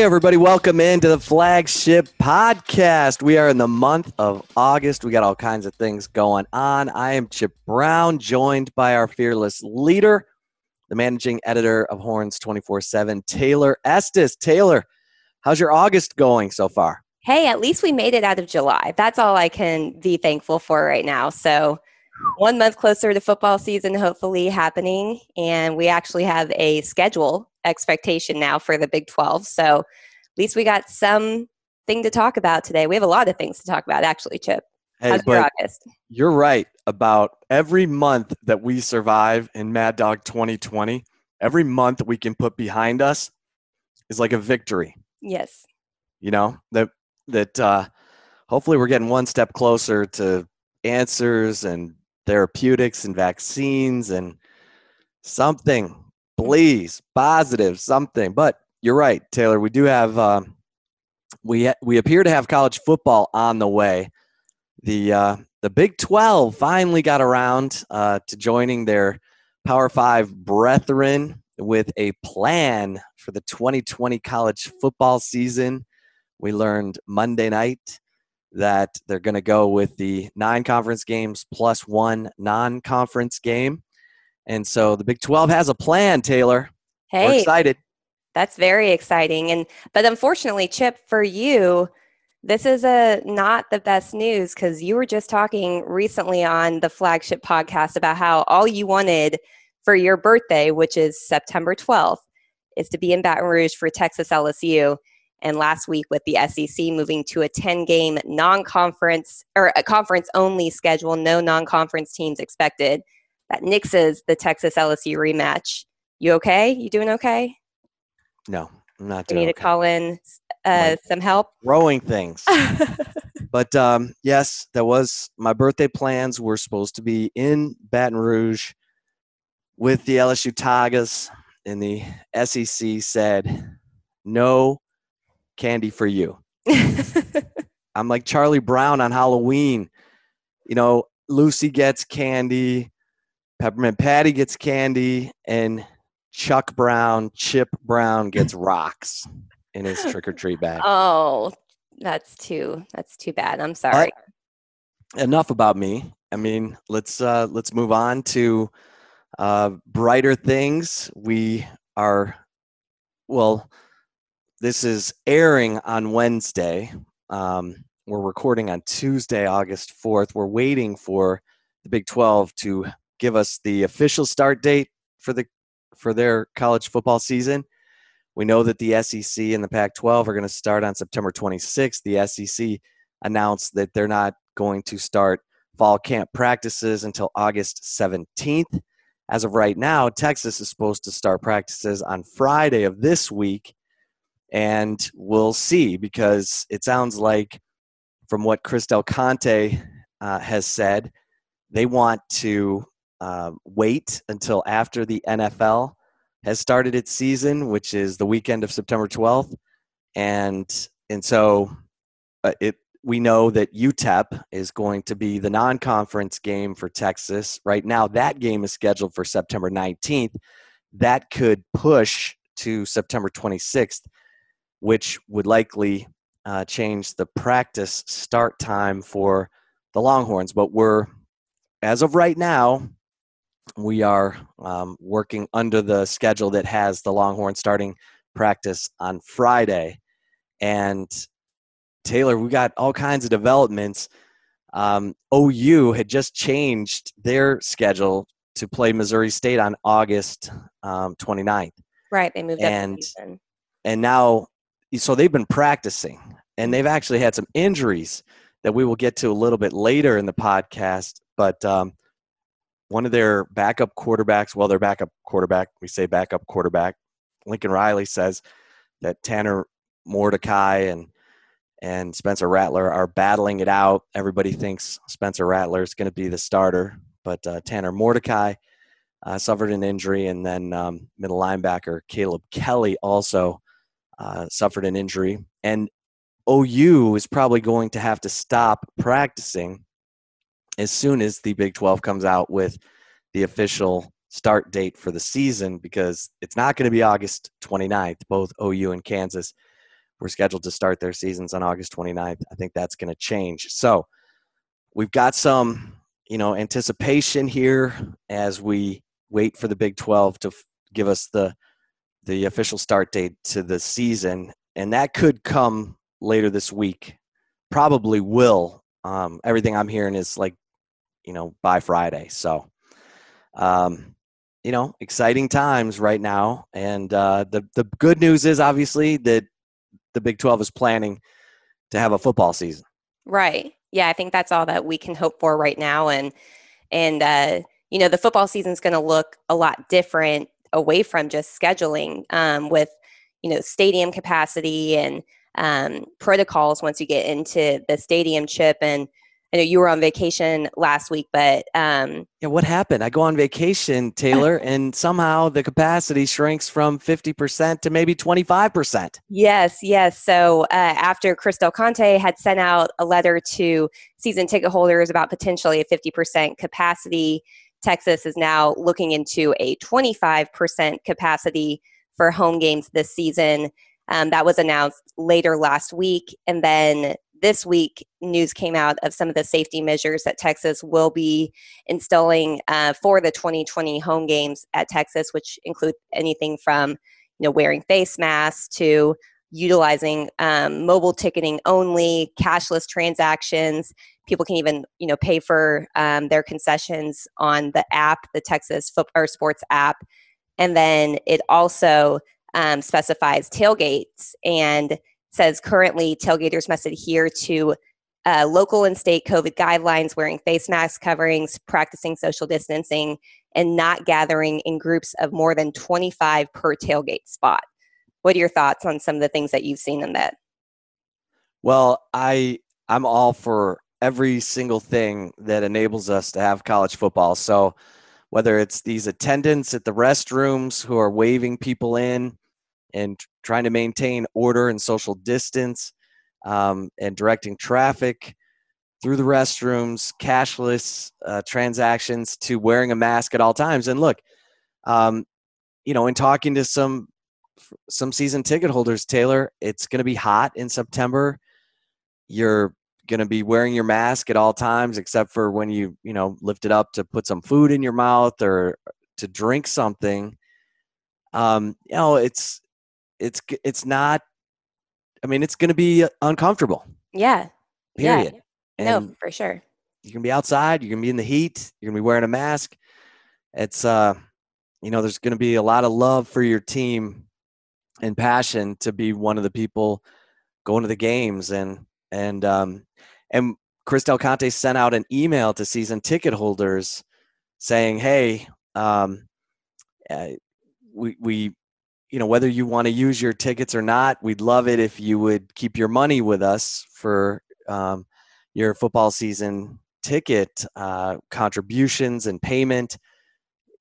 Hey, everybody, welcome into the flagship podcast. We are in the month of August. We got all kinds of things going on. I am Chip Brown, joined by our fearless leader, the managing editor of Horns 24 7, Taylor Estes. Taylor, how's your August going so far? Hey, at least we made it out of July. That's all I can be thankful for right now. So, one month closer to football season, hopefully happening. And we actually have a schedule expectation now for the Big 12. So at least we got something to talk about today. We have a lot of things to talk about, actually, Chip. Hey, How's your August? You're right about every month that we survive in Mad Dog 2020. Every month we can put behind us is like a victory. Yes. You know that that uh, hopefully we're getting one step closer to answers and therapeutics and vaccines and something please positive something. But you're right taylor we do have uh, we we appear to have college football on the way. The uh, the big 12 finally got around uh, to joining their power five brethren with a plan for the 2020 college football season. We learned monday night that they're going to go with the nine conference games plus one non-conference game and so the Big 12 has a plan, Taylor. Hey. We're excited. That's very exciting. And but unfortunately, Chip, for you, this is a not the best news because you were just talking recently on the flagship podcast about how all you wanted for your birthday, which is September 12th, is to be in Baton Rouge for Texas LSU. And last week, with the SEC moving to a 10 game non conference or a conference only schedule, no non conference teams expected that nixes the Texas LSU rematch. You okay? You doing okay? No, I'm not. Doing. You need okay. to call in uh, some help. Growing things. but um, yes, that was my birthday plans. Were supposed to be in Baton Rouge with the LSU Tigers, and the SEC said no candy for you. I'm like Charlie Brown on Halloween. You know, Lucy gets candy, Peppermint Patty gets candy, and Chuck Brown, Chip Brown gets rocks in his trick or treat bag. Oh, that's too that's too bad. I'm sorry. But enough about me. I mean, let's uh, let's move on to uh, brighter things. We are well. This is airing on Wednesday. Um, we're recording on Tuesday, August 4th. We're waiting for the Big 12 to give us the official start date for the for their college football season. We know that the SEC and the Pac 12 are going to start on September 26th. The SEC announced that they're not going to start fall camp practices until August 17th. As of right now, Texas is supposed to start practices on Friday of this week. And we'll see because it sounds like, from what Chris Del Conte uh, has said, they want to um, wait until after the NFL has started its season, which is the weekend of September 12th, and and so uh, it we know that UTEP is going to be the non-conference game for Texas. Right now, that game is scheduled for September 19th. That could push to September 26th, which would likely uh, change the practice start time for the Longhorns. But we're, as of right now, we are um, working under the schedule that has the Longhorn starting practice on Friday. And Taylor, we got all kinds of developments. Um, OU had just changed their schedule to play Missouri State on August um, 29th. Right, they moved and, And now, so they've been practicing, and they've actually had some injuries that we will get to a little bit later in the podcast. But um, one of their backup quarterbacks, well, their backup quarterback, we say backup quarterback, Lincoln Riley says that Tanner Mordecai and and Spencer Rattler are battling it out. Everybody thinks Spencer Rattler is going to be the starter, but uh, Tanner Mordecai uh, suffered an injury, and then um, middle linebacker Caleb Kelly also uh, suffered an injury. And OU is probably going to have to stop practicing as soon as the Big 12 comes out with the official start date for the season because it's not going to be August 29th. Both OU and Kansas were scheduled to start their seasons on August 29th. I think that's going to change. So we've got some, you know, anticipation here as we wait for the Big 12 to f- give us the the official start date to the season, and that could come later this week. Probably will. Um, everything I'm hearing is like, you know, by Friday. So, um, you know, exciting times right now. And uh, the the good news is obviously that the Big 12 is planning to have a football season. Right. Yeah, I think that's all that we can hope for right now. And and uh, you know, the football season is going to look a lot different away from just scheduling um, with you know stadium capacity and um, protocols once you get into the stadium chip and I know you were on vacation last week, but um, yeah, what happened? I go on vacation, Taylor, and somehow the capacity shrinks from fifty percent to maybe twenty five percent. Yes, yes. So uh, after Chris Del Conte had sent out a letter to season ticket holders about potentially a fifty percent capacity, Texas is now looking into a twenty five percent capacity for home games this season. Um, that was announced later last week, and then this week, news came out of some of the safety measures that Texas will be installing uh, for the 2020 home games at Texas, which include anything from you know wearing face masks to utilizing um, mobile ticketing only, cashless transactions. People can even you know pay for um, their concessions on the app, the Texas Football Sports app, and then it also um, specifies tailgates and says currently tailgaters must adhere to uh, local and state COVID guidelines, wearing face mask coverings, practicing social distancing, and not gathering in groups of more than 25 per tailgate spot. What are your thoughts on some of the things that you've seen in that? Well, I I'm all for every single thing that enables us to have college football. So whether it's these attendants at the restrooms who are waving people in, and trying to maintain order and social distance um, and directing traffic through the restrooms, cashless uh, transactions to wearing a mask at all times. And look, um, you know, in talking to some some season ticket holders, Taylor, it's going to be hot in September. You're going to be wearing your mask at all times, except for when you you know lift it up to put some food in your mouth or to drink something. Um, you know, it's it's it's not i mean it's going to be uncomfortable yeah period yeah. no for sure you can be outside you can be in the heat you're going to be wearing a mask it's uh you know there's going to be a lot of love for your team and passion to be one of the people going to the games and and um and Chris Del Conte sent out an email to season ticket holders saying, "Hey, um, uh, we we you know whether you want to use your tickets or not we'd love it if you would keep your money with us for um, your football season ticket uh, contributions and payment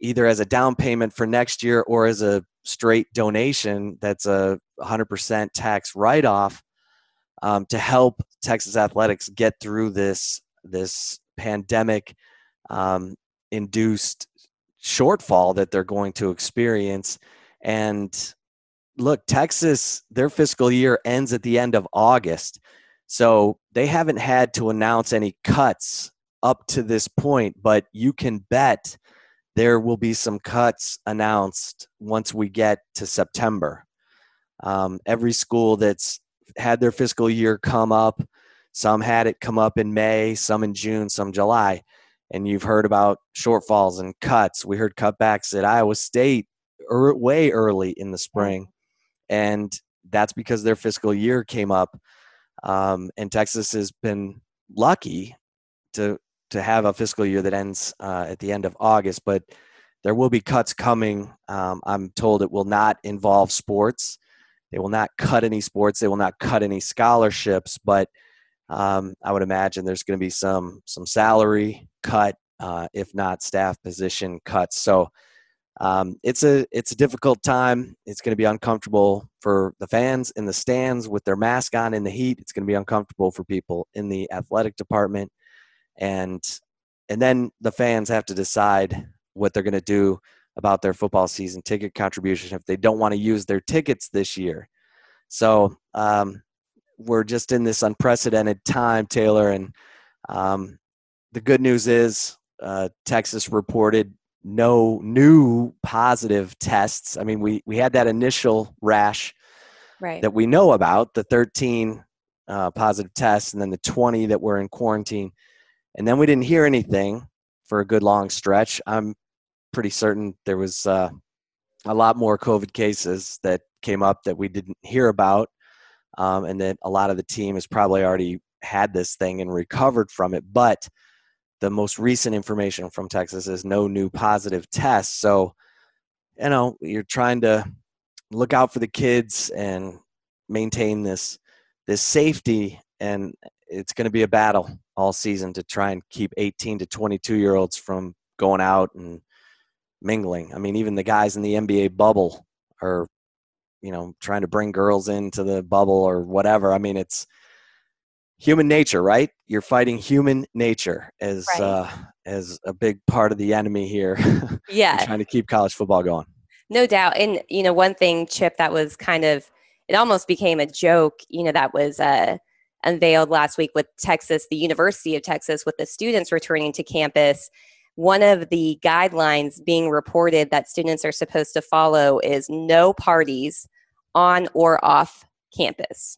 either as a down payment for next year or as a straight donation that's a 100% tax write-off um, to help texas athletics get through this this pandemic um, induced shortfall that they're going to experience and look, Texas, their fiscal year ends at the end of August. So they haven't had to announce any cuts up to this point, but you can bet there will be some cuts announced once we get to September. Um, every school that's had their fiscal year come up, some had it come up in May, some in June, some July. And you've heard about shortfalls and cuts. We heard cutbacks at Iowa State er, way early in the spring, and that's because their fiscal year came up. Um, and Texas has been lucky to to have a fiscal year that ends uh, at the end of August, but there will be cuts coming. Um, I'm told it will not involve sports. They will not cut any sports. They will not cut any scholarships, but um, I would imagine there's going to be some some salary cut, uh, if not staff position cuts. So um, it's a it's a difficult time. It's going to be uncomfortable for the fans in the stands with their mask on in the heat. It's going to be uncomfortable for people in the athletic department, and and then the fans have to decide what they're going to do about their football season ticket contribution if they don't want to use their tickets this year. So um, we're just in this unprecedented time, Taylor. And um, the good news is uh, Texas reported no new positive tests. I mean, we, we had that initial rash right. that we know about, the 13 uh, positive tests, and then the 20 that were in quarantine. And then we didn't hear anything for a good long stretch. I'm pretty certain there was uh, a lot more COVID cases that came up that we didn't hear about, um, and that a lot of the team has probably already had this thing and recovered from it. But the most recent information from Texas is no new positive tests. So, you know, you're trying to look out for the kids and maintain this this safety and it's going to be a battle all season to try and keep 18 to 22 year olds from going out and mingling. I mean, even the guys in the NBA bubble are, you know, trying to bring girls into the bubble or whatever. I mean, it's human nature, right? You're fighting human nature as right. uh, as a big part of the enemy here. Yeah, trying to keep college football going. No doubt, and you know, one thing, Chip, that was kind of it almost became a joke. You know, that was uh, unveiled last week with Texas, the University of Texas, with the students returning to campus one of the guidelines being reported that students are supposed to follow is no parties on or off campus.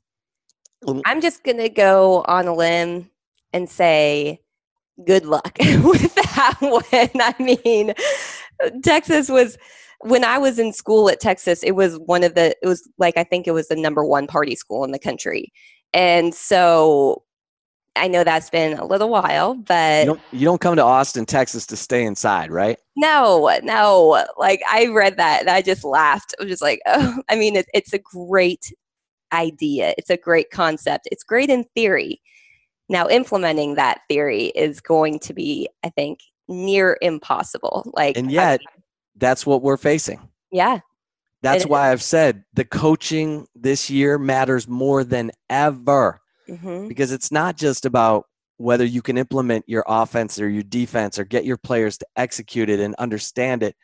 Mm. I'm just going to go on a limb and say good luck with that one. I mean, Texas was when I was in school at Texas, it was one of the it was like I think it was the number one party school in the country. And so I know that's been a little while, but you don't, you don't come to Austin, Texas to stay inside, right? No, no. Like I read that and I just laughed. I was just like, oh, I mean, it, it's a great idea. It's a great concept. It's great in theory. Now, implementing that theory is going to be, I think, near impossible. Like, and yet, I, that's what we're facing. Yeah. That's it, why I've said the coaching this year matters more than ever mm-hmm. because it's not just about whether you can implement your offense or your defense or get your players to execute it and understand it.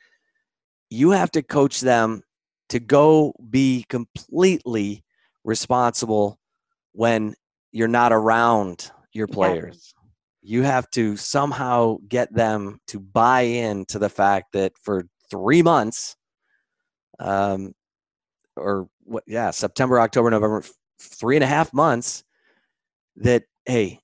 You have to coach them to go be completely responsible when you're not around your players. Yeah. You have to somehow get them to buy in to the fact that for three months, um, or what, yeah, September, October, November, three and a half months, that hey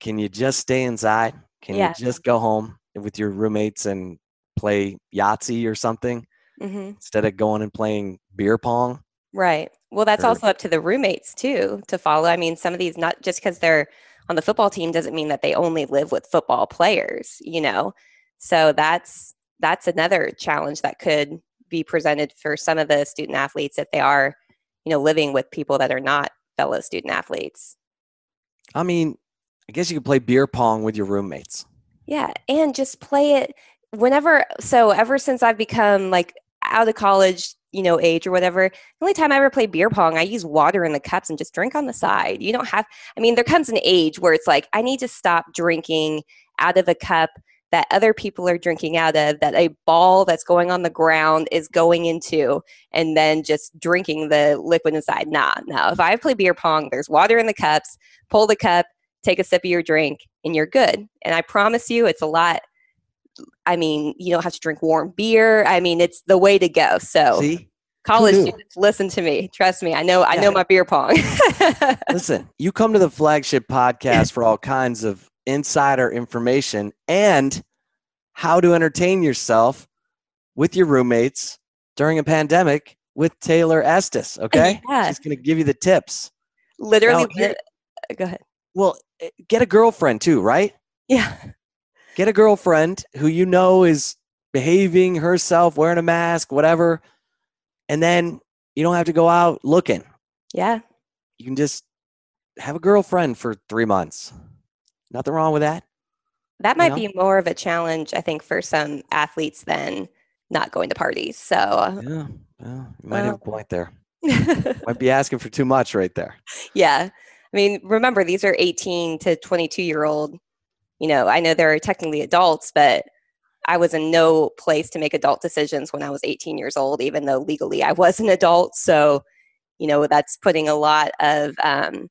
can you just stay inside? Can yeah. you just go home with your roommates and play yahtzee or something mm-hmm. instead of going and playing beer pong? Right. Well that's or, also up to the roommates too to follow. I mean some of these not just because they're on the football team doesn't mean that they only live with football players you know? So that's that's another challenge that could be presented for some of the student athletes if they are you know living with people that are not fellow student athletes I mean, I guess you could play beer pong with your roommates. Yeah, and just play it whenever. So ever since I've become like out of college, you know, age or whatever, the only time I ever play beer pong, I use water in the cups and just drink on the side. You don't have. I mean, there comes an age where it's like I need to stop drinking out of a cup that other people are drinking out of, that a ball that's going on the ground is going into, and then just drinking the liquid inside. Nah, no. If I play beer pong, there's water in the cups pull the cup, take a sip of your drink, and you're good. And I promise you, it's a lot. I mean, you don't have to drink warm beer. I mean, it's the way to go. So, See? college students, listen to me. Trust me. I know. I know my beer pong. listen, you come to the flagship podcast for all kinds of insider information and how to entertain yourself with your roommates during a pandemic with Taylor Estes. Okay, yeah. she's going to give you the tips. Literally, now, go ahead. Well, eh, get a girlfriend too, right? Yeah. Get a girlfriend who you know is behaving herself, wearing a mask, whatever. And then you don't have to go out looking. Yeah. You can just have a girlfriend for three months. Nothing wrong with that. That might you know? be more of a challenge, I think, for some athletes than not going to parties. So, yeah, yeah you might have a point there. might be asking for too much right there. Yeah. I mean, remember, these are 18 to 22 year old. You know, I know they're technically adults, but I was in no place to make adult decisions when I was 18 years old, even though legally I was an adult. So, you know, that's putting a lot of um,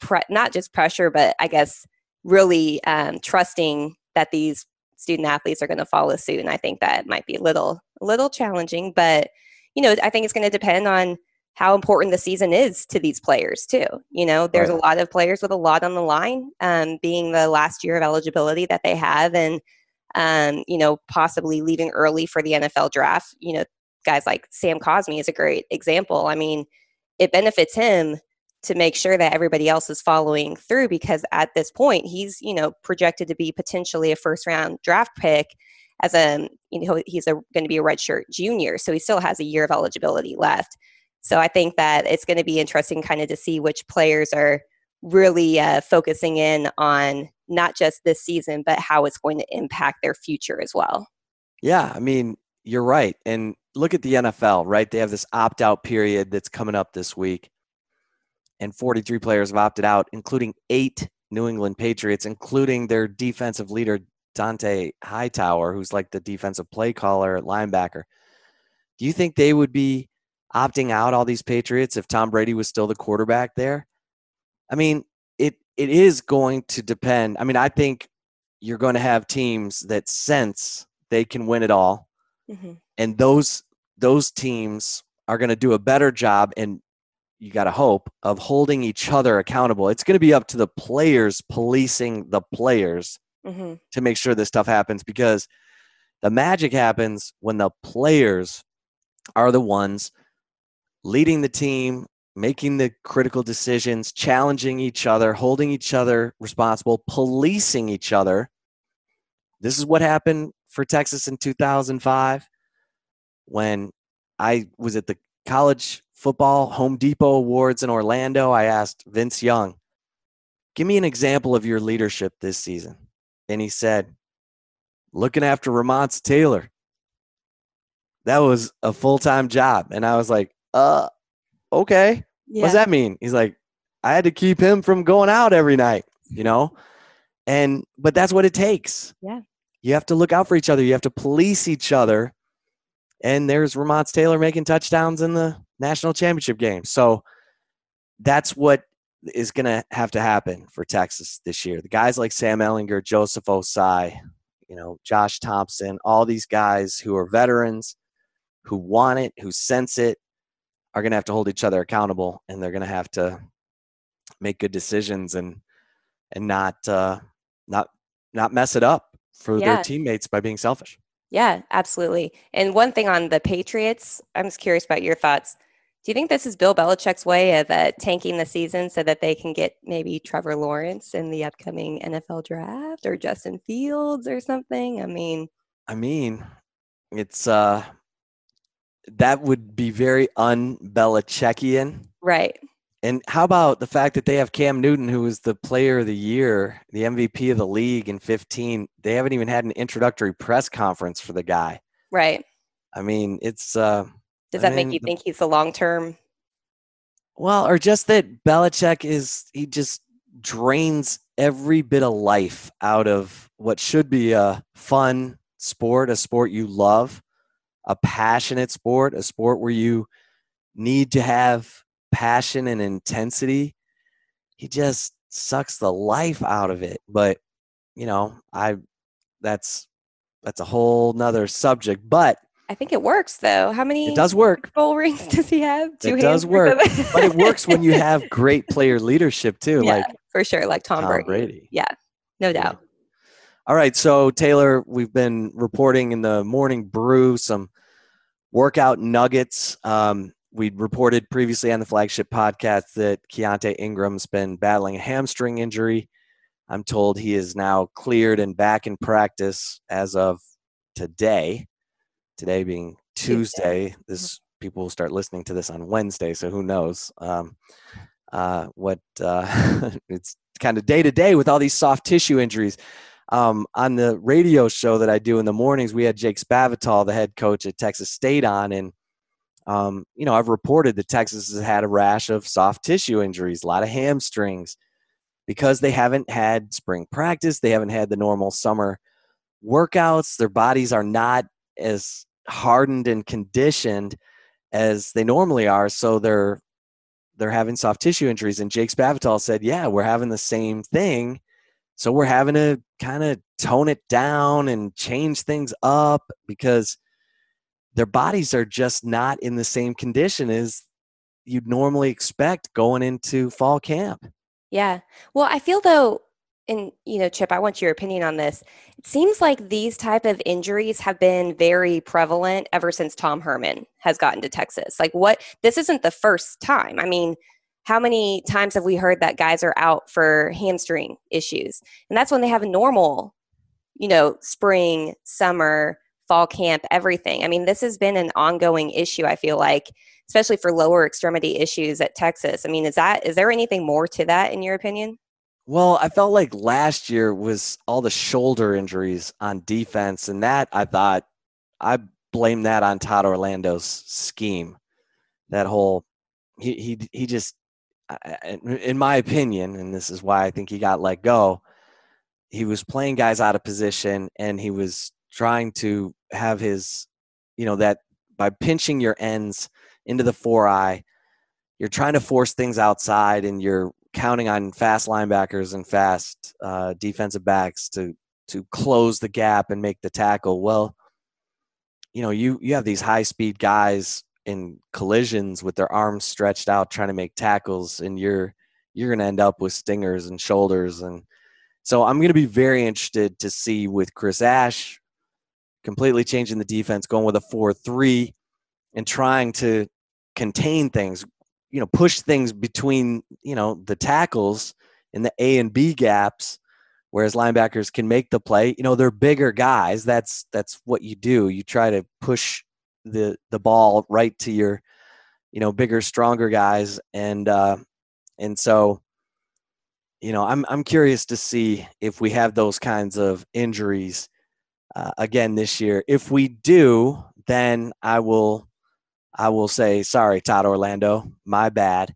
pre- not just pressure, but I guess really um, trusting that these student athletes are going to follow suit. And I think that might be a little a little challenging, but you know, I think it's going to depend on how important the season is to these players too. You know, there's right. a lot of players with a lot on the line, um, being the last year of eligibility that they have, and um, you know, possibly leaving early for the NFL draft. You know, guys like Sam Cosmi is a great example. I mean, it benefits him to make sure that everybody else is following through because at this point he's you know projected to be potentially a first round draft pick as a you know he's going to be a redshirt junior so he still has a year of eligibility left. So i think that it's going to be interesting kind of to see which players are really uh, focusing in on not just this season but how it's going to impact their future as well. Yeah i mean you're right and look at the nfl right? They have this opt-out period that's coming up this week and 43 players have opted out, including eight New England Patriots, including their defensive leader, Dante Hightower, who's like the defensive play caller at linebacker. Do you think they would be opting out all these Patriots if Tom Brady was still the quarterback there? I mean, it it is going to depend. I mean, I think you're going to have teams that sense they can win it all, mm-hmm. and those those teams are going to do a better job and you got to hope, of holding each other accountable. It's going to be up to the players policing the players mm-hmm. to make sure this stuff happens because the magic happens when the players are the ones leading the team, making the critical decisions, challenging each other, holding each other responsible, policing each other. This is what happened for Texas in 2005 when I was at the college football Home Depot awards in Orlando, I asked Vince Young, give me an example of your leadership this season. And he said, looking after Ramonce Taylor. That was a full time job. And I was like, uh, okay. Yeah. What does that mean? He's like, I had to keep him from going out every night, you know? And, but that's what it takes. Yeah. You have to look out for each other. You have to police each other. And there's Ramonce Taylor making touchdowns in the national championship game. So that's what is going to have to happen for Texas this year. The guys like Sam Ehlinger, Joseph Ossai, you know, Josh Thompson, all these guys who are veterans, who want it, who sense it, are going to have to hold each other accountable, and they're going to have to make good decisions and and not uh, not not mess it up for yeah. their teammates by being selfish. Yeah, absolutely. And one thing on the Patriots, I'm just curious about your thoughts. Do you think this is Bill Belichick's way of uh, tanking the season so that they can get maybe Trevor Lawrence in the upcoming NFL draft or Justin Fields or something? I mean, I mean, it's uh that would be very un-Belichickian. Right. And how about the fact that they have Cam Newton, who was the player of the year, the MVP of the league in 15? They haven't even had an introductory press conference for the guy. Right. I mean, it's uh does that I mean, make you think he's the long term? Well, or just that Belichick is he just drains every bit of life out of what should be a fun sport, a sport you love, a passionate sport, a sport where you need to have passion and intensity. He just sucks the life out of it. But, you know, I that's that's a whole nother subject. But I think it works though. How many? It does work. Bowl rings does he have? Two it does work, but it works when you have great player leadership too. Yeah, like for sure, like Tom, Tom Brady. Brady. Yeah, no doubt. All right, so Taylor, we've been reporting in the morning brew some workout nuggets. Um, we reported previously on the flagship podcast that Keaontay Ingram's been battling a hamstring injury. I'm told he is now cleared and back in practice as of today today being Tuesday, this people will start listening to this on Wednesday, so who knows? Um, uh, what uh, it's kind of day to day with all these soft tissue injuries. Um, on the radio show that I do in the mornings, we had Jake Spavital, the head coach at Texas State, on, and um, you know I've reported that Texas has had a rash of soft tissue injuries, a lot of hamstrings, because they haven't had spring practice, they haven't had the normal summer workouts, their bodies are not as hardened and conditioned as they normally are. So they're they're having soft tissue injuries. And Jake Spavital said, Yeah, we're having the same thing. So we're having to kind of tone it down and change things up because their bodies are just not in the same condition as you'd normally expect going into fall camp. Yeah. Well, I feel though and you know chip i want your opinion on this. It seems like these type of injuries have been very prevalent ever since tom herman has gotten to texas. Like what this isn't the first time. I mean how many times have we heard that guys are out for hamstring issues? And that's when they have a normal you know spring summer fall camp everything. I mean this has been an ongoing issue i feel like especially for lower extremity issues at texas. I mean is that is there anything more to that in your opinion well, I felt like last year was all the shoulder injuries on defense, and that I thought I blame that on Todd Orlando's scheme. That whole he he he just, in my opinion, and this is why I think he got let go. He was playing guys out of position, and he was trying to have his, you know, that by pinching your ends into the four eye, you're trying to force things outside, and you're counting on fast linebackers and fast uh, defensive backs to to close the gap and make the tackle. Well, you know, you you have these high speed guys in collisions with their arms stretched out trying to make tackles, and you're you're going to end up with stingers and shoulders. And so I'm going to be very interested to see with Chris Ash completely changing the defense, going with a four three, and trying to contain things you know push things between you know the tackles in the A and B gaps whereas linebackers can make the play. You know they're bigger guys. That's that's what you do. You try to push the the ball right to your you know bigger stronger guys. And uh and so you know i'm i'm curious to see if we have those kinds of injuries uh, again this year. If we do then i will I will say, sorry, Todd Orlando, my bad.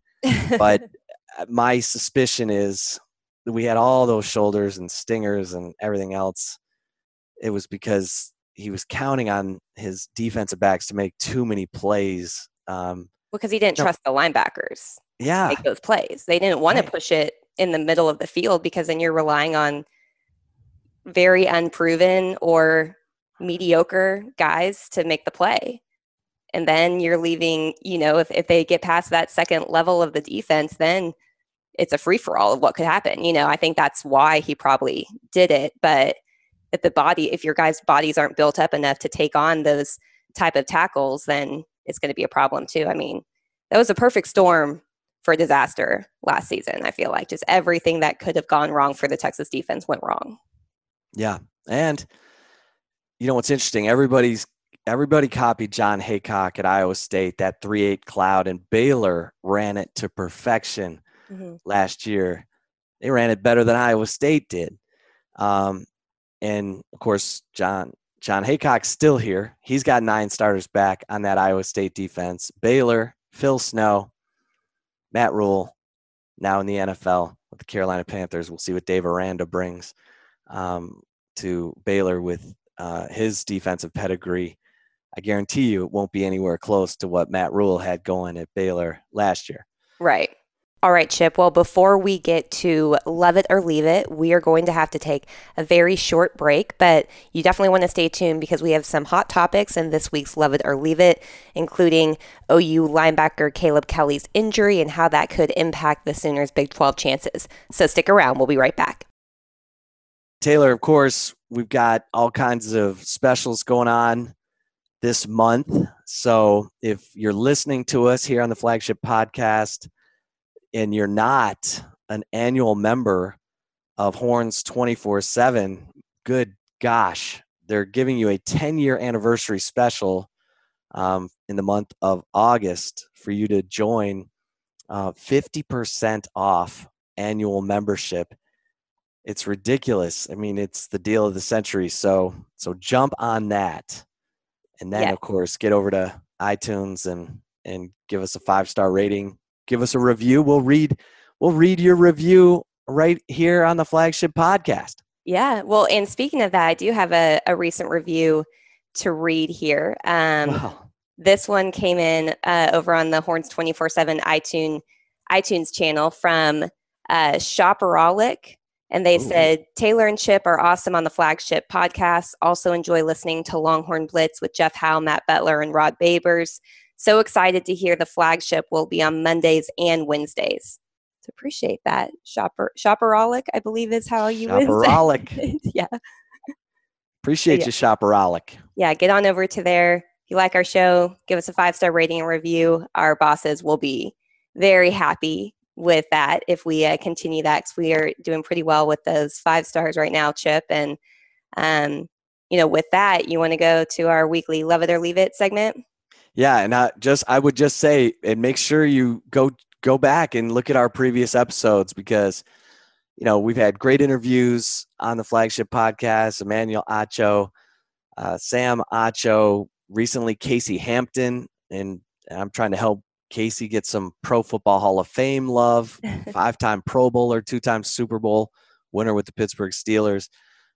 But uh, my suspicion is that we had all those shoulders and stingers and everything else. It was because he was counting on his defensive backs to make too many plays. Um, because he didn't no, trust the linebackers. Yeah, make those plays. They didn't want right. to push it in the middle of the field because then you're relying on very unproven or mediocre guys to make the play and then you're leaving you know if, if they get past that second level of the defense then it's a free for all of what could happen you know i think that's why he probably did it but if the body if your guys bodies aren't built up enough to take on those type of tackles then it's going to be a problem too. I mean that was a perfect storm for disaster last season i feel like. Just everything that could have gone wrong for the texas defense went wrong. Yeah and you know what's interesting? Everybody's everybody copied Jon Heacock at Iowa State, that 3 8 cloud, and Baylor ran it to perfection mm-hmm. last year. They ran it better than Iowa State did. Um, and of course, John Jon Heacock's still here. He's got nine starters back on that Iowa State defense. Baylor, Phil Snow, Matt Rhule, now in the NFL with the Carolina Panthers. We'll see what Dave Aranda brings um, to Baylor with uh, his defensive pedigree. I guarantee you it won't be anywhere close to what Matt Rhule had going at Baylor last year. Right. All right, Chip. Well, before we get to love it or leave it, we are going to have to take a very short break, but you definitely want to stay tuned because we have some hot topics in this week's Love It or Leave It, including OU linebacker Caleb Kelly's injury and how that could impact the Sooners' Big 12 chances. So stick around. We'll be right back. Taylor, of course, we've got all kinds of specials going on this month. So if you're listening to us here on the flagship podcast and you're not an annual member of Horns 24 7, good gosh, they're giving you a 10 year anniversary special um, in the month of August for you to join uh, 50% off annual membership. It's ridiculous. I mean, it's the deal of the century. So, so jump on that and then yeah. of course get over to itunes and and give us a five star rating give us a review we'll read we'll read your review right here on the flagship podcast yeah well and speaking of that i do have a, a recent review to read here um, wow. this one came in uh, over on the horns 24-7 itunes iTunes channel from uh, Shopperolic. And they Ooh. said, Taylor and Chip are awesome on the flagship podcast. Also enjoy listening to Longhorn Blitz with Jeff Howe, Matt Butler, and Rod Babers. So excited to hear the flagship will be on Mondays and Wednesdays. So appreciate that. Shopper Shopperolic, I believe is how you Shopperolic. yeah. Appreciate yeah. you, Shopperolic. Yeah, get on over to there. If you like our show, give us a five star rating and review. Our bosses will be very happy with that if we uh, continue that because we are doing pretty well with those five stars right now, Chip. And, um, you know, with that, you want to go to our weekly Love It or Leave It segment? Yeah, and I just I would just say and make sure you go go back and look at our previous episodes because you know we've had great interviews on the flagship podcast. Emmanuel Acho, uh, Sam Acho, recently Casey Hampton, and I'm trying to help Casey gets some Pro Football Hall of Fame love. Five time Pro Bowler, two time Super Bowl winner with the Pittsburgh Steelers.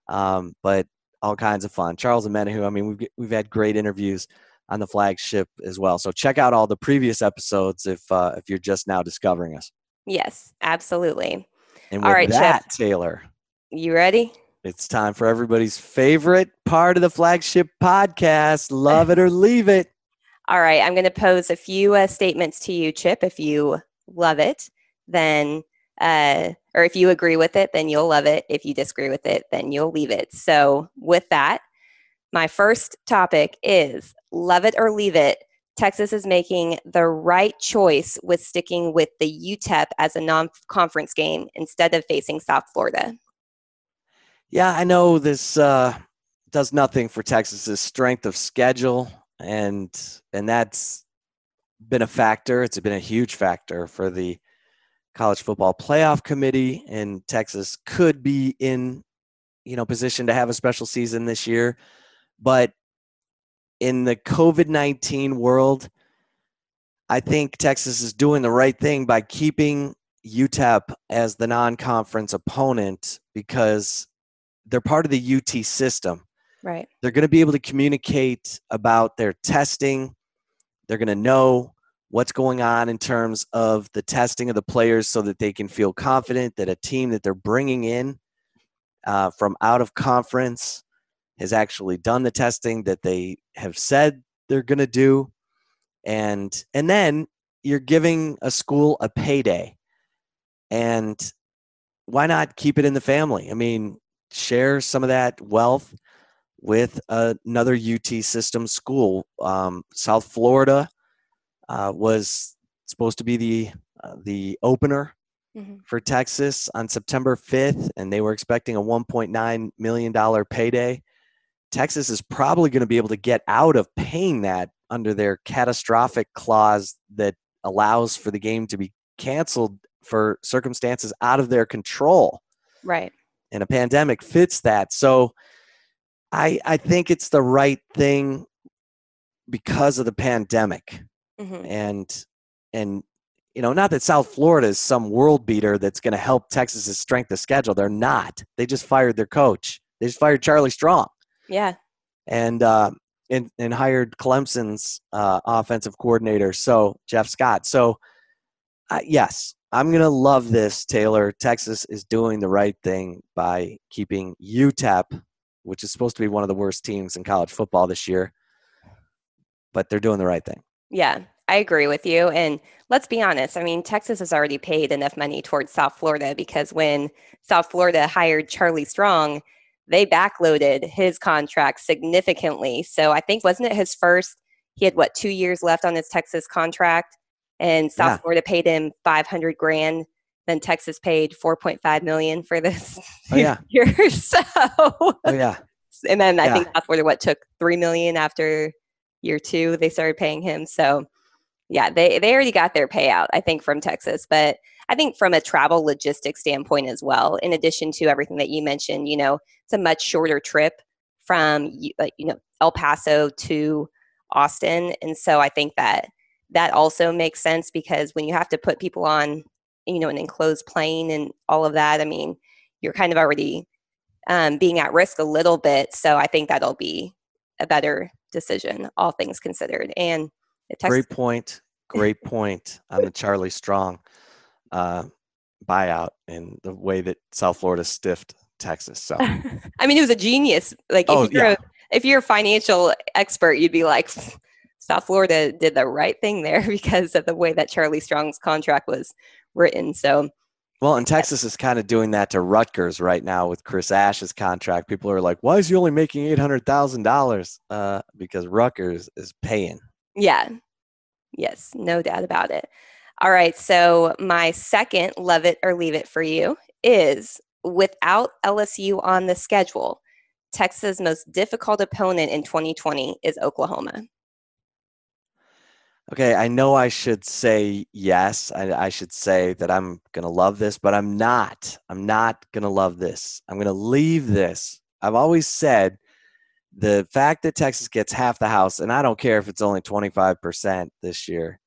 Um, but all kinds of fun. Charles and Omenihu, I mean, we've, we've had great interviews on the flagship as well. So check out all the previous episodes if, uh, if you're just now discovering us. Yes, absolutely. And all right, that, Taylor. You ready? It's time for everybody's favorite part of the flagship podcast Love It or Leave It. All right, I'm going to pose a few uh, statements to you, Chip. If you love it, then, uh, or if you agree with it, then you'll love it. If you disagree with it, then you'll leave it. So, with that, my first topic is love it or leave it. Texas is making the right choice with sticking with the UTEP as a non conference game instead of facing South Florida. Yeah, I know this uh, does nothing for Texas's strength of schedule and and that's been a factor. It's been a huge factor for the college football playoff committee, and Texas could be in you know position to have a special season this year, but in the COVID nineteen world, I think Texas is doing the right thing by keeping UTEP as the non-conference opponent because they're part of the UT system. Right. They're going to be able to communicate about their testing. They're going to know what's going on in terms of the testing of the players so that they can feel confident that a team that they're bringing in uh, from out of conference has actually done the testing that they have said they're going to do and and then you're giving a school a payday and why not keep it in the family i mean share some of that wealth with another UT system school. Um, South Florida uh, was supposed to be the uh, the opener mm-hmm. for Texas on September 5th, and they were expecting a 1.9 million dollar payday. Texas is probably going to be able to get out of paying that under their catastrophic clause that allows for the game to be canceled for circumstances out of their control. Right. And a pandemic fits that. So I I think it's the right thing because of the pandemic, mm-hmm. and and you know not that South Florida is some world beater that's going to help Texas's strength of schedule. They're not. They just fired their coach. They just fired Charlie Strong. Yeah. And uh, and and hired Clemson's uh, offensive coordinator, so Jeff Scott. So uh, yes, I'm going to love this, Taylor. Texas is doing the right thing by keeping UTEP which is supposed to be one of the worst teams in college football this year. But they're doing the right thing. Yeah, I agree with you. And let's be honest. I mean, Texas has already paid enough money towards South Florida because when South Florida hired Charlie Strong, they backloaded his contract significantly. So I think, wasn't it his first? He had what, two years left on his Texas contract? And South yeah. Florida paid him 500 grand then Texas paid 4.5 million for this oh, yeah. year. So, oh yeah. And then I yeah. think South Florida what took three million after year two. They started paying him. So yeah, they they already got their payout. I think from Texas, but I think from a travel logistics standpoint as well. In addition to everything that you mentioned, you know, it's a much shorter trip from you know El Paso to Austin, and so I think that that also makes sense because when you have to put people on you know an enclosed plane and all of that i mean you're kind of already um, being at risk a little bit so i think that'll be a better decision all things considered and Texas- great point great point on the charlie strong uh, buyout and the way that South Florida stiffed Texas. So I mean, it was a genius. Like if Oh, you're yeah. a, if you're a financial expert, you'd be like, South Florida did the right thing there because of the way that Charlie Strong's contract was written. So Well, and Texas is kind of doing that to Rutgers right now with Chris Ash's contract. People are like, "Why is he only making eight hundred thousand dollars?" Uh, because Rutgers is paying. Yeah. Yes, no doubt about it. All right. So, my second love it or leave it for you is without LSU on the schedule, Texas' most difficult opponent in 2020 is Oklahoma. Okay, I know I should say yes. I, I should say that I'm gonna love this, but I'm not. I'm not gonna love this. I'm gonna leave this. I've always said the fact that Texas gets half the house, and I don't care if it's only 25% this year,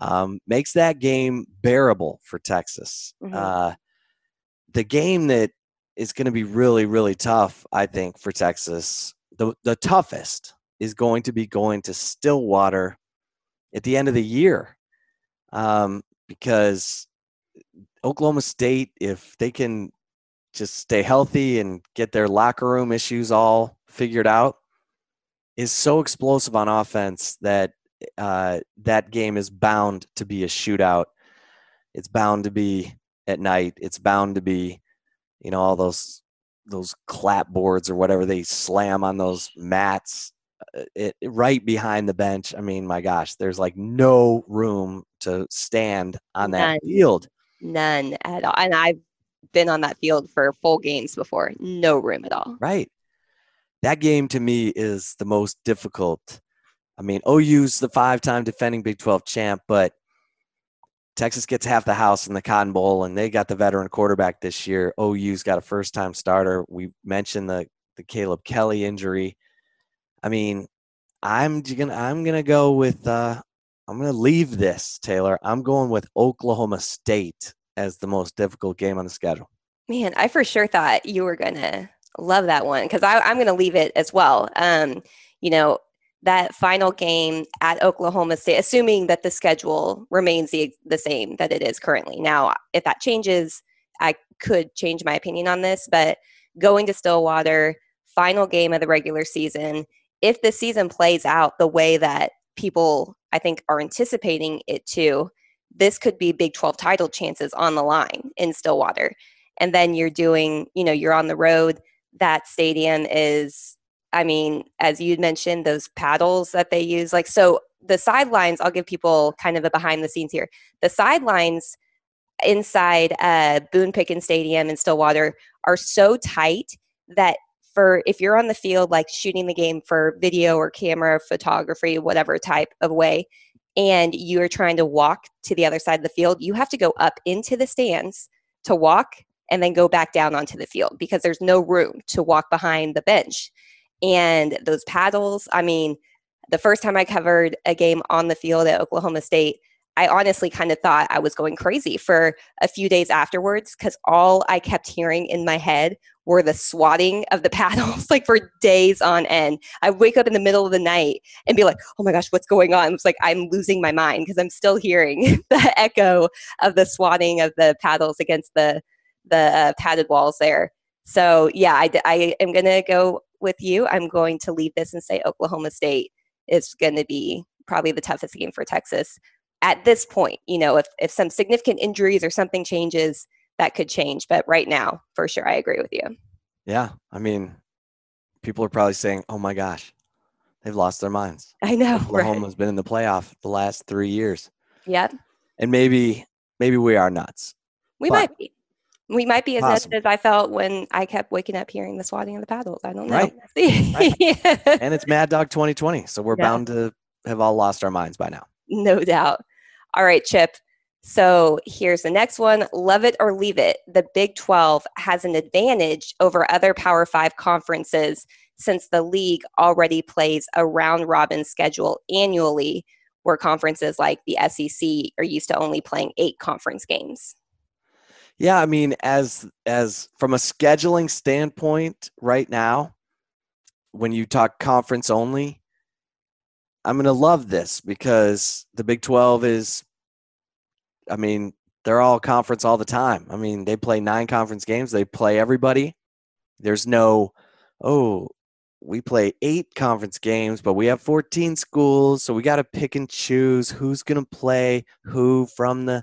um, makes that game bearable for Texas. Mhm. Uh, the game that is going to be really, really tough, I think, for Texas, the, the toughest is going to be going to Stillwater at the end of the year. Um, because Oklahoma State, if they can just stay healthy and get their locker room issues all figured out, is so explosive on offense that uh, that game is bound to be a shootout. It's bound to be at night. It's bound to be, you know, all those those clapboards or whatever they slam on those mats Uh, it, it- right behind the bench. I mean, my gosh, there's like no room to stand on that None. field. None at all. And I've been on that field for full games before. No room at all. Right. That game to me is the most difficult. I mean, OU's the five time defending Big 12 champ, but Texas gets half the house in the Cotton Bowl, and they got the veteran quarterback this year. OU's got a first time starter. We mentioned the, the Caleb Kelly injury. I mean, I'm gonna I'm gonna go with uh, I'm gonna leave this, Taylor. I'm going with Oklahoma State as the most difficult game on the schedule. Man, I for sure thought you were gonna love that one because I'm gonna leave it as well. Um, you know, that final game at Oklahoma State, assuming that the schedule remains the the same that it is currently. Now, if that changes, I could change my opinion on this, but going to Stillwater, final game of the regular season, if the season plays out the way that people I think are anticipating it to, this could be Big 12 title chances on the line in Stillwater. And then you're doing you know you're on the road. That stadium is i mean as you mentioned those paddles that they use like so the sidelines i'll give people kind of a behind the scenes here. The sidelines inside uh, boone pickens stadium in stillwater are so tight that for if you're on the field like shooting the game for video or camera photography whatever type of way and you're trying to walk to the other side of the field you have to go up into the stands to walk and then go back down onto the field because there's no room to walk behind the bench. And those paddles, I mean, the first time I covered a game on the field at Oklahoma State, I honestly kind of thought I was going crazy for a few days afterwards because all I kept hearing in my head were the swatting of the paddles, like for days on end. I wake up in the middle of the night and be like, oh my gosh, what's going on? It's like I'm losing my mind because I'm still hearing the echo of the swatting of the paddles against the the uh, padded walls there. So yeah, I, am gonna go with you. I'm going to leave this and say Oklahoma State is going to be probably the toughest game for Texas at this point. You know, if if some significant injuries or something changes, that could change. But right now, for sure, I agree with you. Yeah, I mean, people are probably saying, "Oh my gosh, they've lost their minds." I know. Right? Oklahoma's been in the playoff the last three years, Yep. and maybe maybe we are nuts. We But- might be. We might be as nuts as I felt when I kept waking up hearing the swatting of the paddles. I don't know. Right. See? And it's Mad Dog 2020, so we're Yeah. bound to have all lost our minds by now. No doubt. All right, Chip. So here's the next one love it or leave it. The Big 12 has an advantage over other Power Five conferences since the league already plays a round robin schedule annually, where conferences like the SEC are used to only playing eight conference games. Yeah, I mean, as as from a scheduling standpoint, right now, when you talk conference only, I'm gonna love this because the Big 12 is, I mean, they're all conference all the time. I mean, they play nine conference games. They play everybody. There's no, oh, we play eight conference games, but we have 14 schools, so we got to pick and choose who's going to play who from the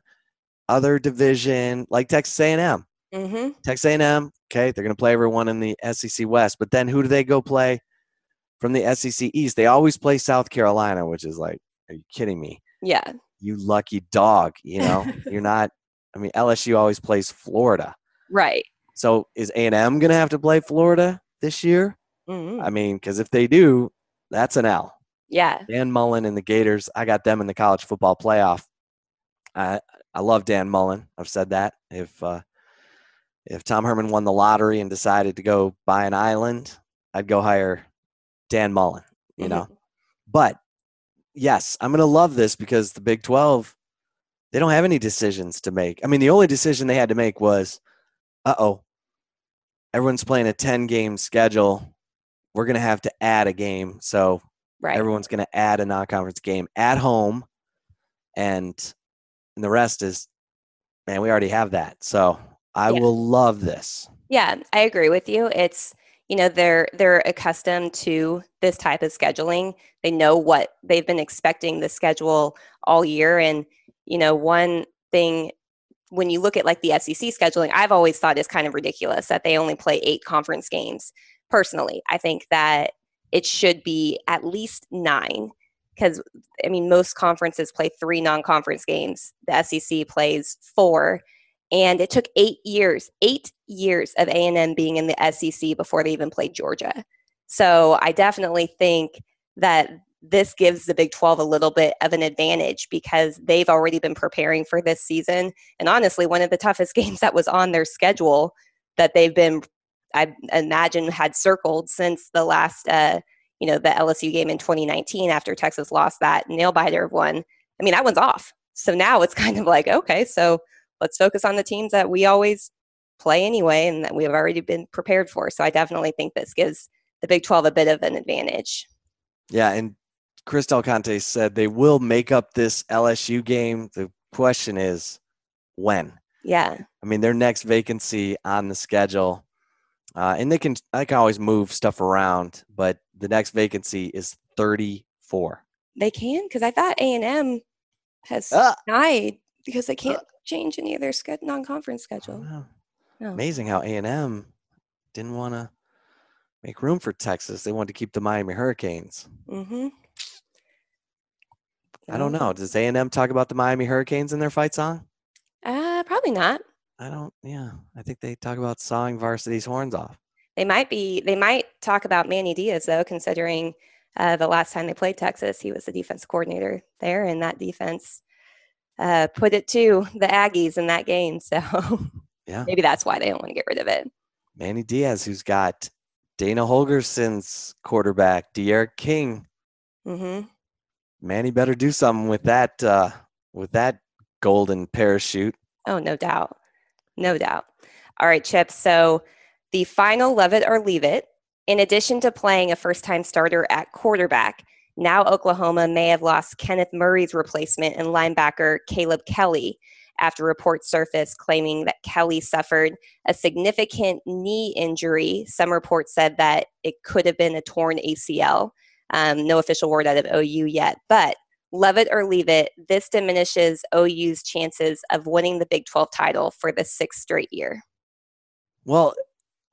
other division, like Texas A&M. Mm-hmm. Texas A&M, okay, they're going to play everyone in the SEC West, but then who do they go play from the SEC East? They always play South Carolina, which is like, are you kidding me? Yeah. You lucky dog. You know, you're not. I mean, LSU always plays Florida. Right. So is A&M going to have to play Florida this year? Mm-hmm. I mean, because if they do, that's an L. Yeah. Dan Mullen and the Gators, I got them in the college football playoff. I I love Dan Mullen. I've said that. If uh, if Tom Herman won the lottery and decided to go buy an island, I'd go hire Dan Mullen. You know, Mhm. but yes, I'm gonna love this because the Big Twelve, they don't have any decisions to make. I mean, the only decision they had to make was, uh oh, everyone's playing a 10 game schedule. We're gonna have to add a game, so Right. everyone's going to add a non-conference game at home and, and the rest is man we already have that so i Yeah. will love this Yeah, I agree with you. It's you know they're they're accustomed to this type of scheduling. They know what they've been expecting the schedule all year, and you know one thing when you look at like the SEC scheduling, I've always thought is kind of ridiculous that they only play eight conference games. Personally, I think that it should be at least nine because I mean most conferences play three non-conference games. The SEC plays four, and it took eight years, eight years of A&M being in the SEC before they even played Georgia. So I definitely think that this gives the Big 12 a little bit of an advantage because they've already been preparing for this season. And honestly, one of the toughest games that was on their schedule that they've been, I imagine, had circled since the last, uh, you know, the LSU game in 2019 after Texas lost that nail biter of one. I mean, that one's off. So now it's kind of like, okay, so let's focus on the teams that we always play anyway and that we've already been prepared for. So I definitely think this gives the Big 12 a bit of an advantage. yeah and chris del conte said they will make up this lsu game the question is when Yeah. i mean their next vacancy on the schedule uh, and they can i can always move stuff around but the next vacancy is 34 They can because I thought A&M has Ah! died because they can't change any of their non-conference schedule. don't know. No. amazing how a&m didn't want to make room for texas they wanted to keep the miami hurricanes Mm-hmm. I don't know. Does A and M talk about the Miami Hurricanes in their fight song? Uh, probably not. I don't. Yeah, I think they talk about sawing varsity's horns off. They might be. They might talk about Manny Diaz though, considering uh, the last time they played Texas, he was the defense coordinator there, and that defense uh, put it to the Aggies in that game. So Yeah, maybe that's why they don't want to get rid of it. Manny Diaz, who's got Dana Holgorsen's quarterback, D'Eriq King. hmm Manny better do something with that. Uh, with that golden parachute. Oh, no doubt. No doubt. All right, Chip. So the final love it or leave it, in addition to playing a first time starter at quarterback, now Oklahoma may have lost Kenneth Murray's replacement in linebacker Caleb Kelly after reports surfaced claiming that Kelly suffered a significant knee injury. Some reports said that it could have been a torn ACL. Um, no official word out of OU yet, but love it or leave it, this diminishes OU's chances of winning the Big 12 title for the sixth straight year. Well,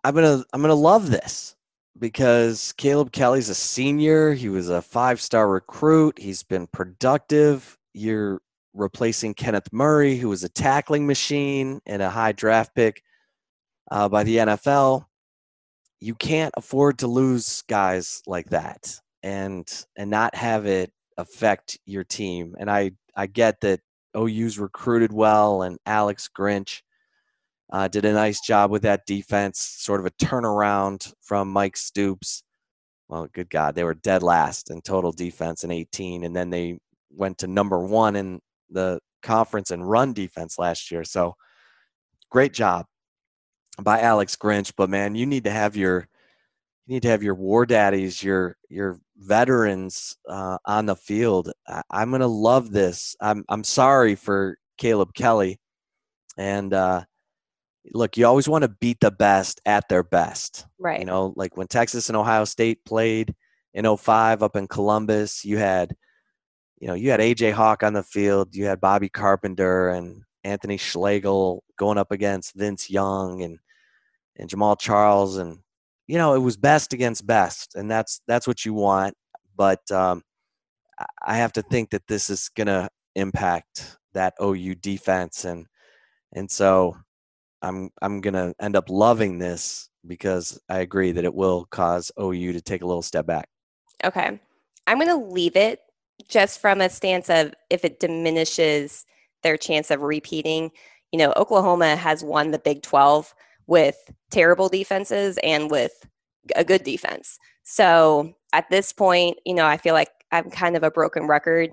I'm gonna I'm gonna love this because Caleb Kelly's a senior. He was a five star recruit. He's been productive. You're replacing Kenneth Murray, who was a tackling machine and a high draft pick uh, by the NFL. You can't afford to lose guys like that and and not have it affect your team. And I I get that OU's recruited well and Alex Grinch uh, did a nice job with that defense, sort of a turnaround from Mike Stoops. Well, good God, they were dead last in total defense in 18, and then they went to number one in the conference and run defense last year. So great job by Alex Grinch. But man, you need to have your you need to have your war daddies, your your veterans uh, on the field. I, I'm gonna love this. I'm I'm sorry for Caleb Kelly And uh, look, you always want to beat the best at their best. Right. You know, like when Texas and Ohio State played in 05 up in Columbus, you had, you know, you had AJ Hawk on the field, you had Bobby Carpenter and Anthony Schlegel going up against Vince Young and and Jamaal Charles and you know, it was best against best and that's that's what you want, but um I have to think that this is going to impact that OU defense and and so I'm I'm to end up loving this because I agree that it will cause OU to take a little step back. Okay. I'm to leave it just from a stance of if it diminishes their chance of repeating. You know, Oklahoma has won the Big 12 with terrible defenses and with a good defense. So at this point, you know, I feel like I'm kind of a broken record.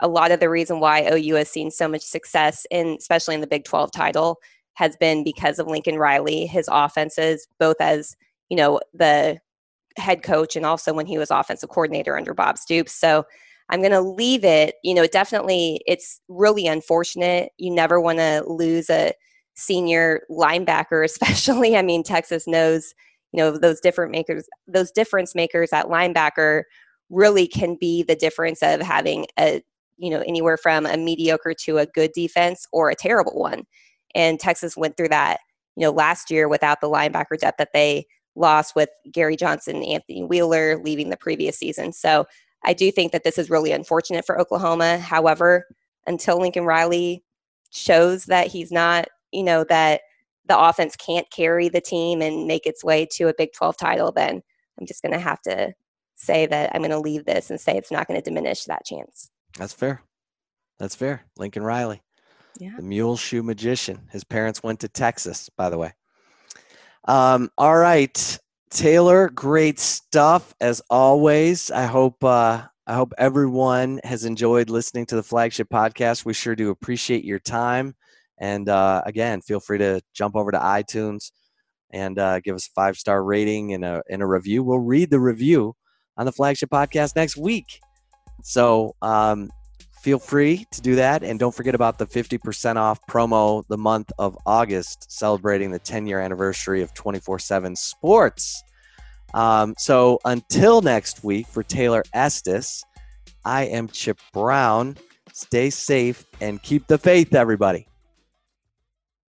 A lot of the reason why OU has seen so much success in, especially in the Big 12 title, has been because of Lincoln Riley, his offenses, both as, you know, the head coach and also when he was offensive coordinator under Bob Stoops. So I'm going to leave it. You know, definitely it's really unfortunate. You never want to lose a senior linebacker, especially. I mean, Texas knows, you know, those different makers, those difference makers at linebacker really can be the difference of having a, you know, anywhere from a mediocre to a good defense or a terrible one. And Texas went through that, you know, last year without the linebacker depth that they lost with Gary Johnson and Anthony Wheeler leaving the previous season. So I do think that this is really unfortunate for Oklahoma. However, until Lincoln Riley shows that he's not, you know, that the offense can't carry the team and make its way to a Big 12 title, then I'm just going to have to say that I'm going to leave this and say it's not going to diminish that chance. That's fair. That's fair. Lincoln Riley. Yeah. The Muleshoe magician. His parents went to Texas, by the way. Um, all right. Taylor, great stuff as always. I hope uh, I hope everyone has enjoyed listening to the flagship podcast. We sure do appreciate your time. And uh, again, feel free to jump over to iTunes and uh, give us a five star rating and a and a review. We'll read the review on the flagship podcast next week. So um, feel free to do that, and don't forget about the fifty percent off promo the month of August, celebrating the ten year anniversary of twenty four seven Sports. Um, so until next week, for Taylor Estes, I am Chip Brown. Stay safe and keep the faith, everybody.